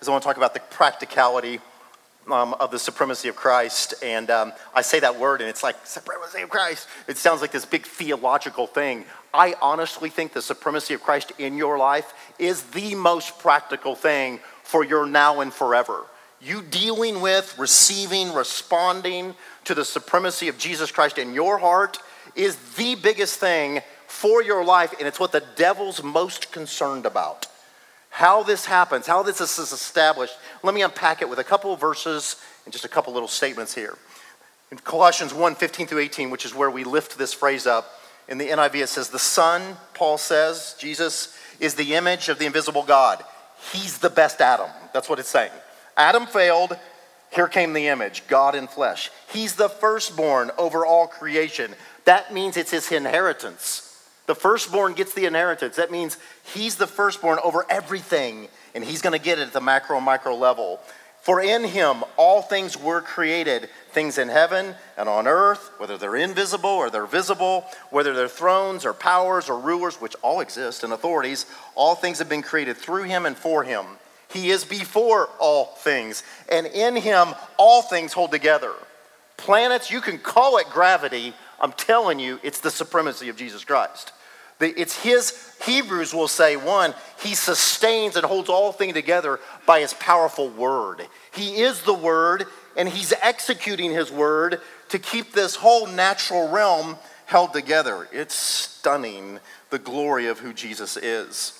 is I want to talk about the practicality um, of the supremacy of Christ. And um, I say that word, and it's like, supremacy of Christ. It sounds like this big theological thing. I honestly think the supremacy of Christ in your life is the most practical thing for your now and forever. You dealing with, receiving, responding to the supremacy of Jesus Christ in your heart is the biggest thing for your life, and it's what the devil's most concerned about. How this happens, how this is established. Let me unpack it with a couple of verses and just a couple little statements here. In Colossians 1 15 through 18, which is where we lift this phrase up, in the NIV it says, The Son, Paul says, Jesus, is the image of the invisible God. He's the best Adam. That's what it's saying. Adam failed. Here came the image, God in flesh. He's the firstborn over all creation. That means it's his inheritance. The firstborn gets the inheritance. That means he's the firstborn over everything, and he's going to get it at the macro and micro level. For in him all things were created, things in heaven and on earth, whether they're invisible or they're visible, whether they're thrones or powers or rulers, which all exist, and authorities, all things have been created through him and for him. He is before all things, and in him all things hold together. Planets, you can call it gravity. I'm telling you, it's the supremacy of Jesus Christ. It's his, Hebrews will say, one, he sustains and holds all things together by his powerful word. He is the word, and he's executing his word to keep this whole natural realm held together. It's stunning the glory of who Jesus is.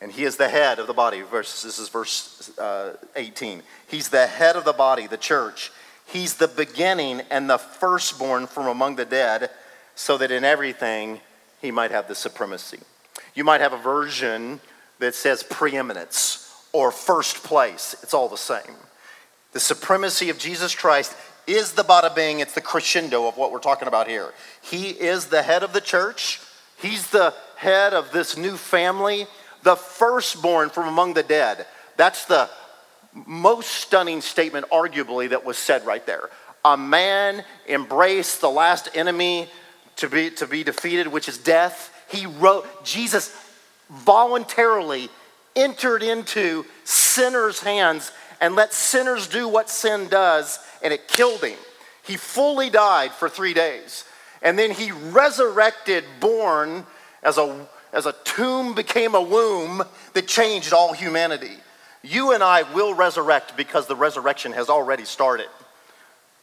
And he is the head of the body. Verse, this is verse uh, 18. He's the head of the body, the church. He's the beginning and the firstborn from among the dead, so that in everything he might have the supremacy. You might have a version that says preeminence or first place. It's all the same. The supremacy of Jesus Christ is the bada bing, it's the crescendo of what we're talking about here. He is the head of the church, he's the head of this new family, the firstborn from among the dead. That's the most stunning statement, arguably, that was said right there. A man embraced the last enemy to be, to be defeated, which is death. He wrote, Jesus voluntarily entered into sinners' hands and let sinners do what sin does, and it killed him. He fully died for three days. And then he resurrected, born as a, as a tomb became a womb that changed all humanity. You and I will resurrect because the resurrection has already started.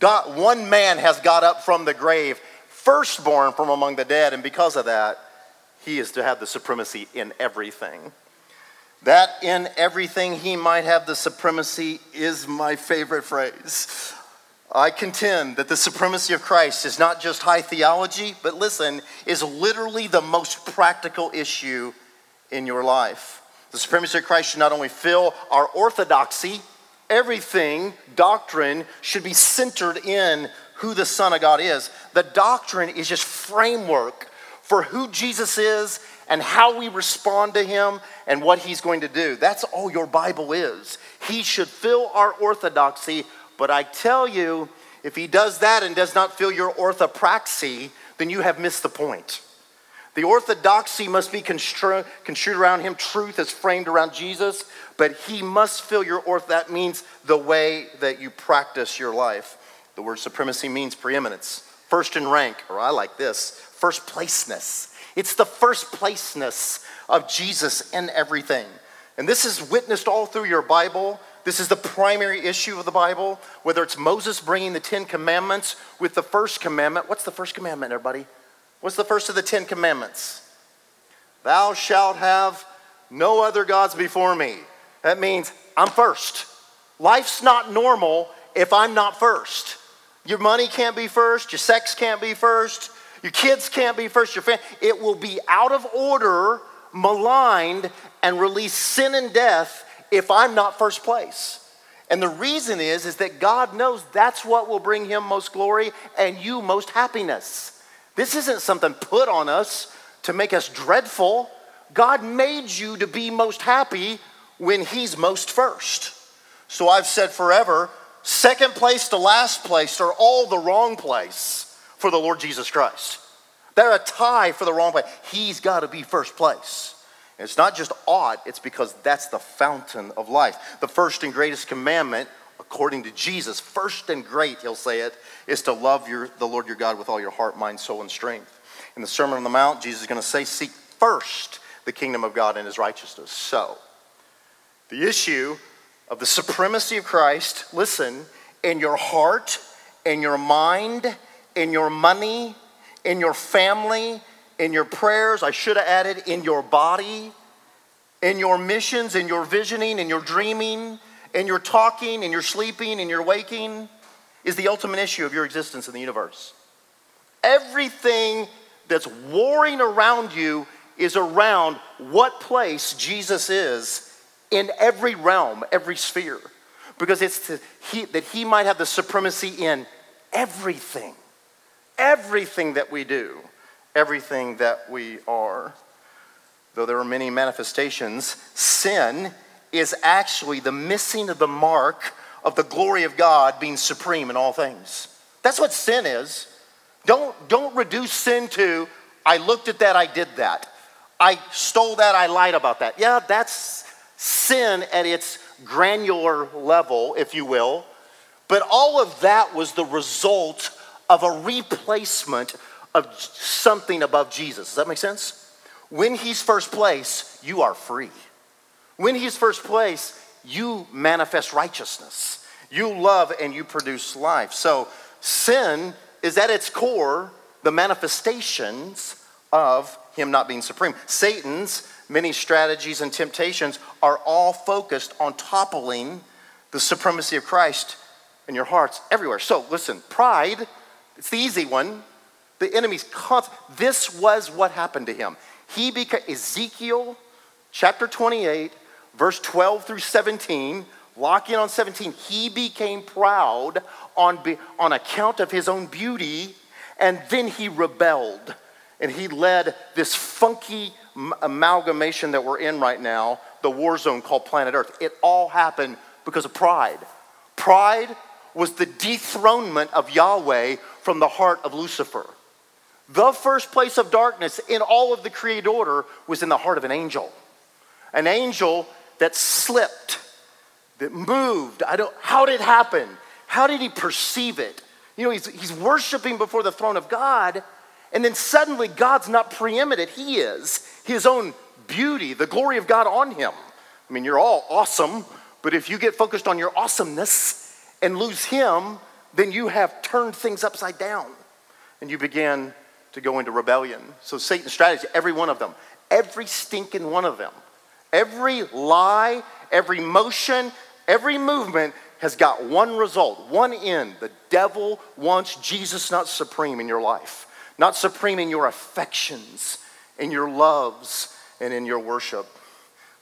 God, one man has got up from the grave firstborn from among the dead, and because of that, he is to have the supremacy in everything. That in everything he might have the supremacy is my favorite phrase. I contend that the supremacy of Christ is not just high theology, but listen, is literally the most practical issue in your life. The supremacy of Christ should not only fill our orthodoxy, everything, doctrine, should be centered in who the Son of God is. The doctrine is just framework for who Jesus is and how we respond to him and what he's going to do. That's all your Bible is. He should fill our orthodoxy, but I tell you, if he does that and does not fill your orthopraxy, then you have missed the point. The orthodoxy must be construed, around him. Truth is framed around Jesus, but he must fill your orth. That means the way that you practice your life. The word supremacy means preeminence, first in rank, or I like this, first placeness. It's the first placeness of Jesus in everything. And this is witnessed all through your Bible. This is the primary issue of the Bible, whether it's Moses bringing the Ten Commandments with the first commandment. What's the first commandment, everybody? What's the first of the Ten Commandments? Thou shalt have no other gods before me. That means I'm first. Life's not normal if I'm not first. Your money can't be first, your sex can't be first, your kids can't be first, your family. It will be out of order, maligned, and release sin and death if I'm not first place. And the reason is is that God knows that's what will bring him most glory and you most happiness. This isn't something put on us to make us dreadful. God made you to be most happy when he's most first. So I've said forever, Second place to last place are all the wrong place for the Lord Jesus Christ. They're a tie for the wrong place. He's got to be first place. And it's not just ought, it's because that's the fountain of life. The first and greatest commandment, according to Jesus, first and great, he'll say it, is to love your, the Lord your God with all your heart, mind, soul, and strength. In the Sermon on the Mount, Jesus is going to say, Seek first the kingdom of God and his righteousness. So, the issue of the supremacy of Christ, listen, in your heart, in your mind, in your money, in your family, in your prayers, I should have added, in your body, in your missions, in your visioning, in your dreaming, in your talking, in your sleeping, in your waking, is the ultimate issue of your existence in the universe. Everything that's warring around you is around what place Jesus is in every realm, every sphere. Because it's to, he, that he might have the supremacy in everything, everything that we do, everything that we are. Though there are many manifestations, sin is actually the missing of the mark of the glory of God being supreme in all things. That's what sin is. Don't, don't reduce sin to, I looked at that, I did that. I stole that, I lied about that. Yeah, that's sin at its granular level, if you will. But all of that was the result of a replacement of something above Jesus. Does that make sense? When he's first place, you are free. When he's first place, you manifest righteousness. You love and you produce life. So sin is at its core the manifestations of him not being supreme. Satan's many strategies and temptations are all focused on toppling the supremacy of Christ in your hearts everywhere. So listen, pride, it's the easy one. The enemy's constant. This was what happened to him. He became Ezekiel chapter 28, verse 12 through 17. Locking on 17, he became proud on, be, on account of his own beauty, and then he rebelled and he led this funky amalgamation that we're in right now, the war zone called planet Earth. It all happened because of pride. Pride was the dethronement of Yahweh from the heart of Lucifer. The first place of darkness in all of the created order was in the heart of an angel. An angel that slipped, that moved. I don't, how did it happen? How did he perceive it? You know, he's, he's worshiping before the throne of God, and then suddenly God's not preeminent, He is. His own beauty, the glory of God on Him. I mean, you're all awesome, but if you get focused on your awesomeness and lose Him, then you have turned things upside down and you begin to go into rebellion. So, Satan's strategy, every one of them, every stinking one of them, every lie, every motion, every movement has got one result, one end. The devil wants Jesus not supreme in your life not supreme in your affections, in your loves, and in your worship.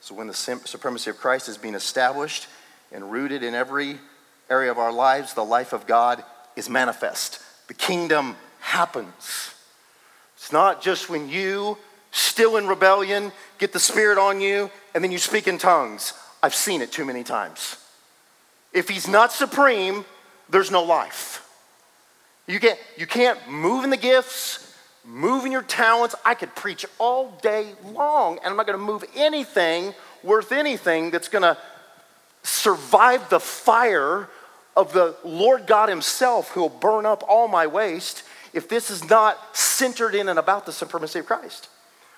So when the supremacy of Christ is being established and rooted in every area of our lives, the life of God is manifest. The kingdom happens. It's not just when you, still in rebellion, get the Spirit on you and then you speak in tongues. I've seen it too many times. If He's not supreme, there's no life. You can't, you can't move in the gifts, move in your talents. I could preach all day long, and I'm not going to move anything worth anything that's going to survive the fire of the Lord God Himself who will burn up all my waste if this is not centered in and about the supremacy of Christ.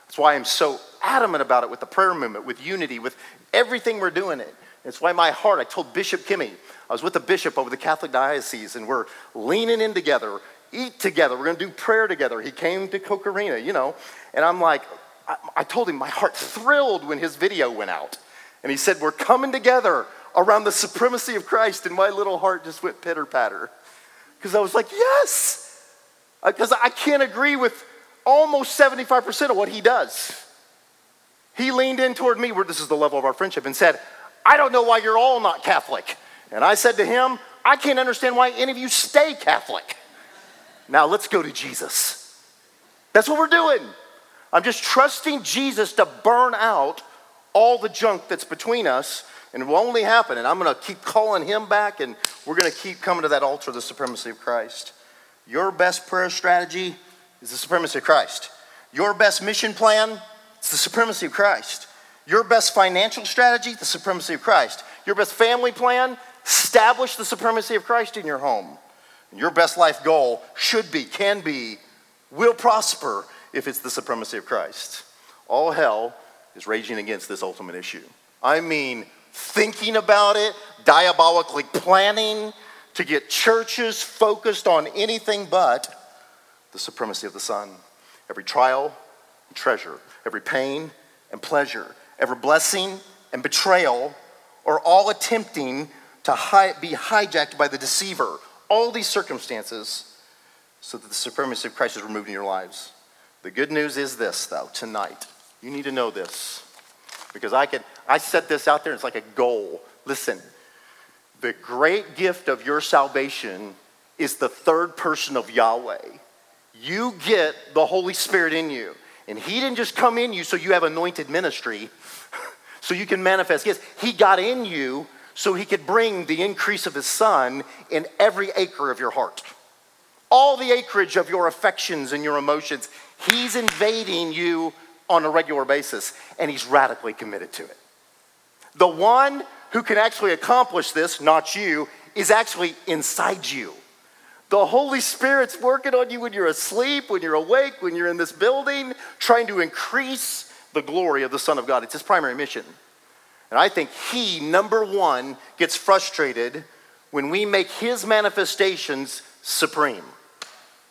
That's why I'm so adamant about it with the prayer movement, with unity, with everything we're doing it. It's why my heart, I told Bishop Kemme, I was with a bishop over the Catholic diocese, and we're leaning in together, eat together. We're to do prayer together. He came to Cocorina, you know, and I'm like, I, I told him my heart thrilled when his video went out. And he said, We're coming together around the supremacy of Christ, and my little heart just went pitter patter. Because I was like, Yes! Because uh, I can't agree with almost 75% of what he does. He leaned in toward me, where this is the level of our friendship, and said, I don't know why you're all not Catholic. And I said to him, I can't understand why any of you stay Catholic. Now let's go to Jesus. That's what we're doing. I'm just trusting Jesus to burn out all the junk that's between us, and it will only happen. And I'm going to keep calling him back, and we're going to keep coming to that altar of the supremacy of Christ. Your best prayer strategy is the supremacy of Christ. Your best mission plan, It's the supremacy of Christ. Your best financial strategy, the supremacy of Christ. Your best family plan, establish the supremacy of Christ in your home. Your best life goal should be, can be, will prosper if it's the supremacy of Christ. All hell is raging against this ultimate issue. I mean, thinking about it, diabolically planning to get churches focused on anything but the supremacy of the Son. Every trial and treasure, every pain and pleasure, every blessing and betrayal are all attempting to hi- be hijacked by the deceiver. All these circumstances so that the supremacy of Christ is removed in your lives. The good news is this, though, tonight. You need to know this because I could I set this out there. It's like a goal. Listen, the great gift of your salvation is the third person of Yahweh. You get the Holy Spirit in you. And He didn't just come in you so you have anointed ministry, so you can manifest Yes, He got in you so He could bring the increase of His Son in every acre of your heart. All the acreage of your affections and your emotions, He's invading you on a regular basis, and He's radically committed to it. The one who can actually accomplish this, not you, is actually inside you. The Holy Spirit's working on you when you're asleep, when you're awake, when you're in this building, trying to increase the glory of the Son of God. It's his primary mission. And I think he, number one, gets frustrated when we make his manifestations supreme.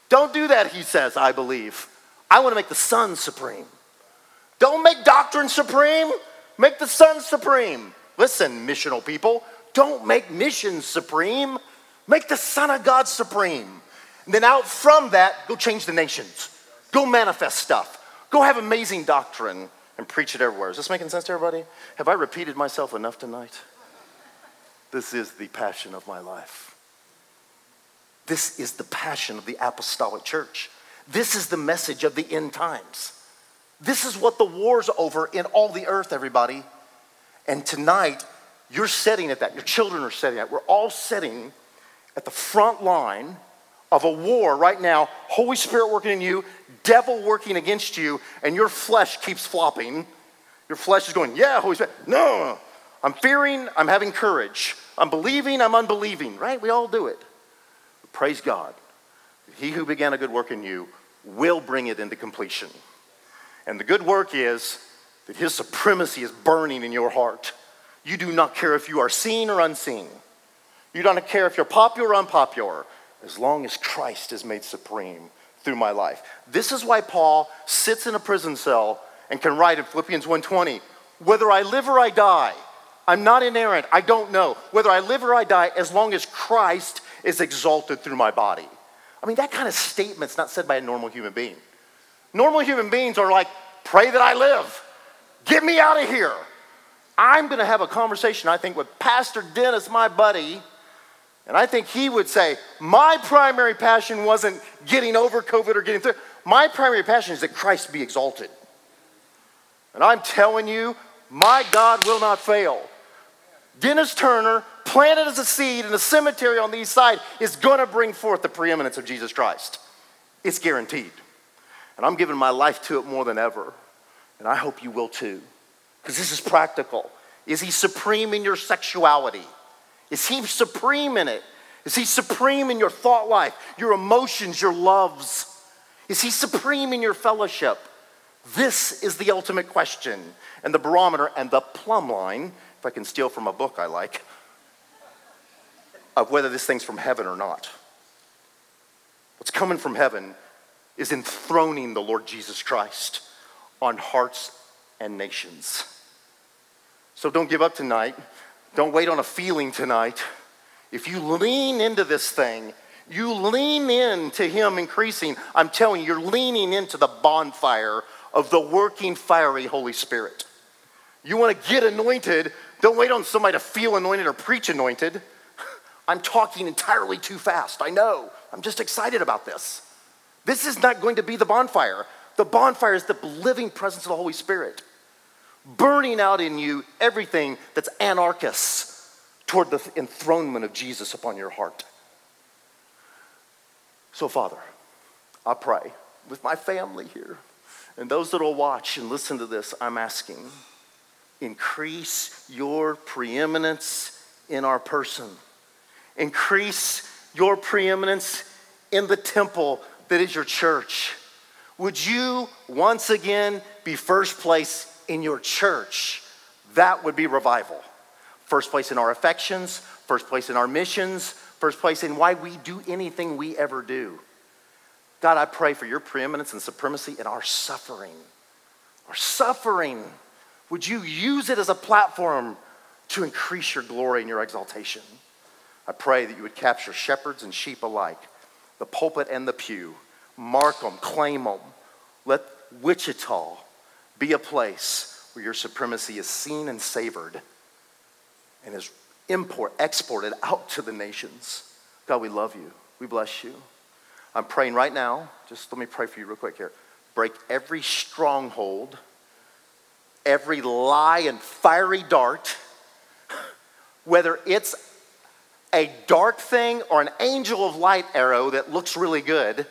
Don't do that, he says, I believe. I want to make the Son supreme. Don't make doctrine supreme, make the Son supreme. Listen, missional people, don't make missions supreme, make the Son of God supreme. And then out from that, go change the nations, go manifest stuff, go have amazing doctrine and preach it everywhere. Is this making sense to everybody? Have I repeated myself enough tonight? This is the passion of my life. This is the passion of the apostolic church. This is the message of the end times. This is what the war's over in all the earth, everybody. And tonight, you're setting at that. Your children are setting at. We're all setting at the front line of a war right now. Holy Spirit working in you, devil working against you, and your flesh keeps flopping. Your flesh is going, yeah, Holy Spirit. No, I'm fearing, I'm having courage. I'm believing, I'm unbelieving, right? We all do it. But praise God. He who began a good work in you will bring it into completion. And the good work is that his supremacy is burning in your heart. You do not care if you are seen or unseen. You don't care if you're popular or unpopular, as long as Christ is made supreme through my life. This is why Paul sits in a prison cell and can write in Philippians 1:20, whether I live or I die, I'm not inerrant, I don't know. Whether I live or I die, as long as Christ is exalted through my body. I mean, that kind of statement's not said by a normal human being. Normal human beings are like, pray that I live. Get me out of here. I'm going to have a conversation, I think, with Pastor Dennis, my buddy, and I think he would say, My primary passion wasn't getting over COVID or getting through. My primary passion is that Christ be exalted. And I'm telling you, my God will not fail. Dennis Turner, planted as a seed in a cemetery on the east side, is going to bring forth the preeminence of Jesus Christ. It's guaranteed. And I'm giving my life to it more than ever. And I hope you will too, because this is practical. Is he supreme in your sexuality? Is he supreme in it? Is he supreme in your thought life, your emotions, your loves? Is he supreme in your fellowship? This is the ultimate question and the barometer and the plumb line, if I can steal from a book I like, of whether this thing's from heaven or not. What's coming from heaven is enthroning the Lord Jesus Christ on hearts and nations. So don't give up tonight. Don't wait on a feeling tonight. If you lean into this thing, you lean into Him increasing, I'm telling you, you're leaning into the bonfire of the working, fiery Holy Spirit. You want to get anointed, don't wait on somebody to feel anointed or preach anointed. I'm talking entirely too fast. I know. I'm just excited about this. This is not going to be the bonfire. The bonfire is the living presence of the Holy Spirit, burning out in you everything that's anarchist toward the enthronement of Jesus upon your heart. So, Father, I pray with my family here And those that will watch and listen to this, I'm asking increase your preeminence in our person, increase your preeminence in the temple that is your church. Would you once again be first place in your church? That would be revival. First place in our affections, first place in our missions, first place in why we do anything we ever do. God, I pray for your preeminence and supremacy in our suffering. Our suffering. Would you use it as a platform to increase your glory and your exaltation? I pray that you would capture shepherds and sheep alike, the pulpit and the pew, mark them, claim them. Let Wichita be a place where your supremacy is seen and savored and is import, exported out to the nations. God, we love you. We bless you. I'm praying right now. Just let me pray for you real quick here. Break every stronghold, every lie and fiery dart, whether it's a dark thing or an angel of light arrow that looks really good,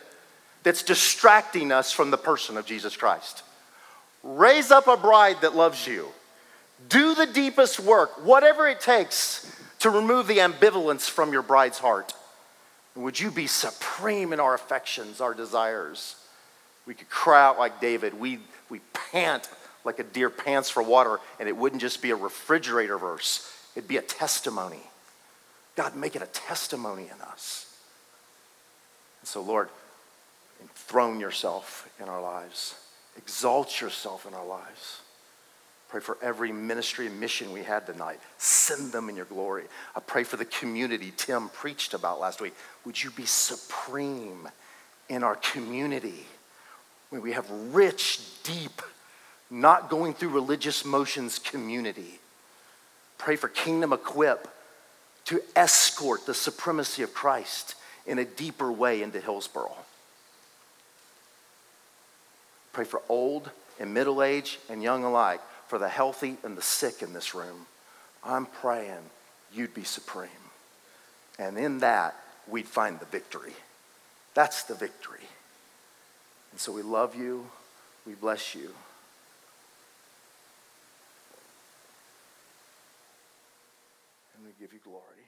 that's distracting us from the person of Jesus Christ. Raise up a bride that loves you. Do the deepest work, whatever it takes to remove the ambivalence from your bride's heart. Would you be supreme in our affections, our desires? We could cry out like David. We, we pant like a deer pants for water, and it wouldn't just be a refrigerator verse, it'd be a testimony. God, make it a testimony in us. And so, Lord, enthrone yourself in our lives, exalt yourself in our lives. Pray for every ministry and mission we had tonight. Send them in your glory. I pray for the community Tim preached about last week. Would you be supreme in our community? When we have rich, deep, not going through religious motions community. Pray for Kingdom Equip to escort the supremacy of Christ in a deeper way into Hillsboro. Pray for old and middle age and young alike for the healthy and the sick in this room. I'm praying you'd be supreme. And in that, we'd find the victory. That's the victory. And so we love you. We bless you. And we give you glory.